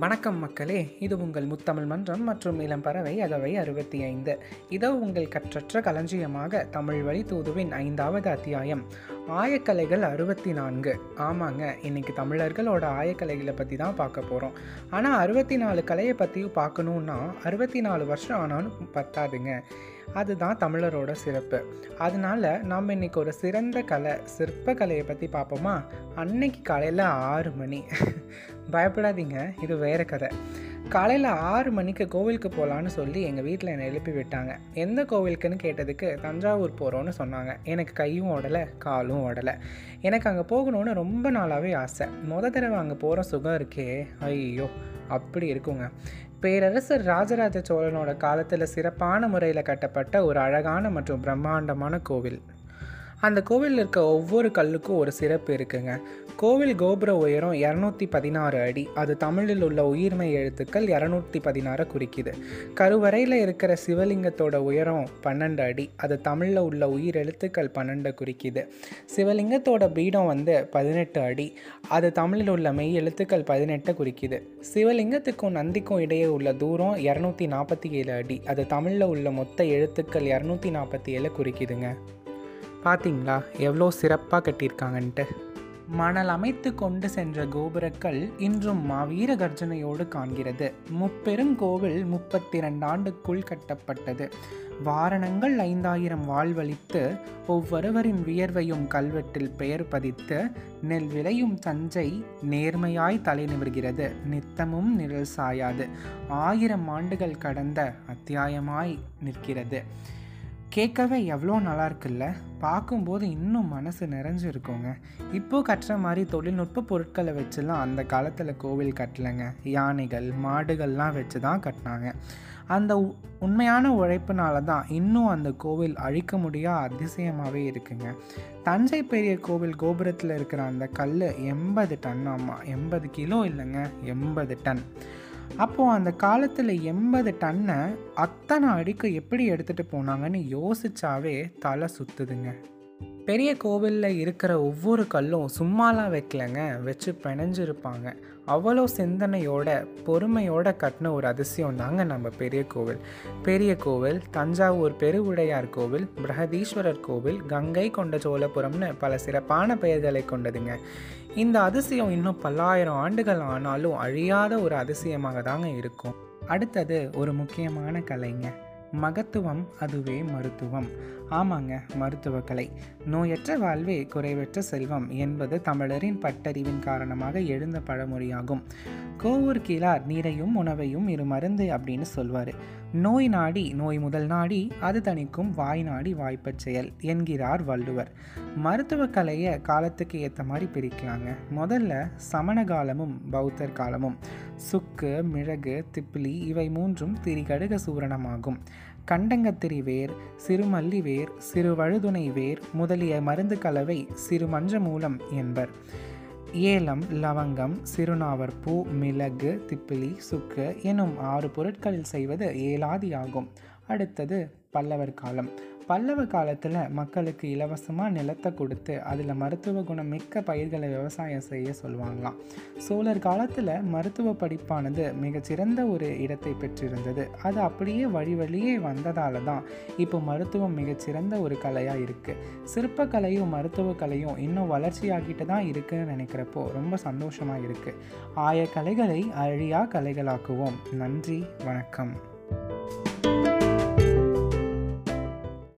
வணக்கம் மக்களே இது உங்கள் முத்தமிழ் மன்றம் மற்றும் இளம்பறவை அகவை அறுபத்தி ஐந்து. இதோ உங்கள் கற்றற்ற களஞ்சியமாக தமிழ் வழி தூதுவின் ஐந்தாவது அத்தியாயம். ஆயக்கலைகள் அறுபத்தி நான்கு ஆமாங்க இன்னைக்கு தமிழர்களோட ஆயக்கலைகளை பற்றி தான் பார்க்க போகிறோம் ஆனால் அறுபத்தி நாலு கலையை பற்றியும் பார்க்கணுன்னா அறுபத்தி நாலு வருஷம் ஆனாலும் பத்தாதுங்க. அதுதான் தமிழரோட சிறப்பு. அதனால நாம் இன்றைக்கி ஒரு சிறந்த கலை சிற்பக்கலையை பற்றி பார்ப்போமா? அன்னைக்கு காலையில் ஆறு மணி. பயப்படாதீங்க இது வேறு கதை. காலையில் ஆறு மணிக்கு கோவிலுக்கு போகலான்னு சொல்லி எங்கள் வீட்டில் என்னை எழுப்பி விட்டாங்க. எந்த கோவிலுக்குன்னு கேட்டதுக்கு தஞ்சாவூர் போகிறோன்னு சொன்னாங்க. எனக்கு கையும் ஓடலை காலும் ஓடலை. எனக்கு அங்கே போகணுன்னு ரொம்ப நாளாகவே ஆசை. மொத தடவை அங்கே போகிற சுகம் இருக்கே. ஐயோ அப்படி இருக்குங்க. பேரரசர் ராஜராஜ சோழனோட காலத்தில் சிறப்பான முறையில் கட்டப்பட்ட ஒரு அழகான மற்றும் பிரம்மாண்டமான கோவில். அந்த கோவிலில் இருக்க ஒவ்வொரு கல்லுக்கும் ஒரு சிறப்பு இருக்குங்க. கோவில் கோபுர உயரம் இரநூத்தி பதினாறு அடி. அது தமிழில் உள்ள உயிர்மை எழுத்துக்கள் இரநூத்தி பதினாறு குறிக்குது. கருவறையில் இருக்கிற சிவலிங்கத்தோட உயரம் பன்னெண்டு அடி. அது தமிழில் உள்ள உயிர் எழுத்துக்கள் பன்னெண்டு குறிக்குது. சிவலிங்கத்தோட பீடம் வந்து பதினெட்டு அடி. அது தமிழில் உள்ள மெய் எழுத்துக்கள் பதினெட்டு குறிக்குது. சிவலிங்கத்துக்கும் நந்திக்கும் இடையே உள்ள தூரம் இரநூத்தி நாற்பத்தி ஏழு அடி. அது தமிழில் உள்ள மொத்த எழுத்துக்கள் இரநூத்தி நாற்பத்தி ஏழு குறிக்குதுங்க. பார்த்தீங்களா எவ்வளோ சிறப்பாக கட்டியிருக்காங்கன்ட்டு. மணல் அமைத்து கொண்டு சென்ற கோபுரக்கல் இன்றும் மாவீர கர்ஜனையோடு காண்கிறது. முப்பெருங்கோவில் முப்பத்தி ரெண்டு ஆண்டுக்குள் கட்டப்பட்டது. வாரணங்கள் ஐந்தாயிரம் வாழ்வழித்து ஒவ்வொருவரின் வியர்வையும் கல்வெட்டில் பெயர் பதித்து நெல் விளையும் தஞ்சை நேர்மையாய் தலை நிமிர்கிறது. நித்தமும் நிழல் சாயாது. ஆயிரம் ஆண்டுகள் கடந்த அத்தியாயமாய் நிற்கிறது. கேட்கவே எவ்வளோ நல்லா இருக்குல்ல பார்க்கும்போது இன்னும் மனசு நிறைஞ்சிருக்குங்க. இப்போ கட்டுற மாதிரி தொழில்நுட்ப பொருட்களை வச்சுலாம் அந்த காலத்தில் கோவில் கட்டலைங்க. யானைகள் மாடுகள்லாம் வச்சு தான் கட்டினாங்க. அந்த உ- உண்மையான உழைப்புனால தான் இன்னும் அந்த கோவில் அழிக்க முடியாத அதிசயமாகவே இருக்குங்க. தஞ்சை பெரிய கோவில் கோபுரத்தில் இருக்கிற அந்த கல் எண்பது டன் ஆமாம் எண்பது கிலோ இல்லைங்க எண்பது டன். அப்போது அந்த காலத்தில் எண்பது டன்னை அத்தனை அடிக்கு எப்படி எடுத்துகிட்டு போனாங்கன்னு யோசிச்சாவே தலை சுற்றுதுங்க பெரிய கோவிலில் இருக்கிற ஒவ்வொரு கல்லும் சும்மாலாம் வைக்கலங்க. வச்சு பிணைஞ்சிருப்பாங்க. அவ்வளோ சிந்தனையோட பொறுமையோட கட்டின ஒரு அதிசயம் தாங்க நம்ம பெரிய கோவில். பெரிய கோவில் தஞ்சாவூர் பெருவுடையார் கோவில் பிரகதீஸ்வரர் கோவில் கங்கை கொண்ட சோழபுரம்னு பல சிறப்பான பெயர்களை கொண்டதுங்க. இந்த அதிசயம் இன்னும் பல்லாயிரம் ஆண்டுகள் ஆனாலும் அழியாத ஒரு அதிசயமாக தாங்க இருக்கும். அடுத்தது ஒரு முக்கியமான கலைங்க. மகத்துவம் அதுவே மருத்துவம். ஆமாங்க மருத்துவ கலை நோயற்ற வாழ்வே குறைவற்ற செல்வம் என்பது தமிழரின் பட்டறிவின் காரணமாக எழுந்த பழமொழியாகும். கோவூர் கீழார் நீரையும் உணவையும் இரு மருந்து அப்படின்னு சொல்வார். நோய் நாடி நோய் முதல் நாடி அது தணிக்கும் வாய் நாடி வாய்ப்பச் செயல் என்கிறார் வள்ளுவர். மருத்துவ கலையை காலத்துக்கு ஏற்ற மாதிரி பிரிக்கலாங்க. முதல்ல சமண காலமும் பௌத்தர் காலமும். சுக்கு மிளகு திப்பிலி இவை மூன்றும் திரிகடுக சூரணமாகும். கண்டங்கத்திரி வேர் சிறுமல்லி வேர் சிறு வழுதுணை வேர் முதலிய மருந்து கலவை சிறு மஞ்ச மூலம் என்பர். ஏலம் லவங்கம் சிறுநாவற்பூ மிளகு திப்பிலி சுக்கு எனும் ஆறு பொருட்களில் செய்வது ஏலாதி ஆகும் அடுத்தது பல்லவர் காலம். பல்லவ காலத்தில் மக்களுக்கு இலவசமாக நிலத்தை கொடுத்து அதில் மருத்துவ குணம் மிக்க பயிர்களை விவசாயம் செய்ய சொல்லுவாங்களாம். சோழர் காலத்தில் மருத்துவ படிப்பானது மிகச்சிறந்த ஒரு இடத்தை பெற்றிருந்தது. அது அப்படியே வழி வழியே வந்ததால தான் இப்போ மருத்துவம் மிகச்சிறந்த ஒரு கலையாக இருக்குது சிற்பக்கலையும் மருத்துவ கலையும் இன்னும் வளர்ச்சியாகிட்டு தான் இருக்குன்னு நினைக்கிறப்போ ரொம்ப சந்தோஷமாக இருக்குது ஆய கலைகளை அழியா கலைகளாக்குவோம். நன்றி வணக்கம்.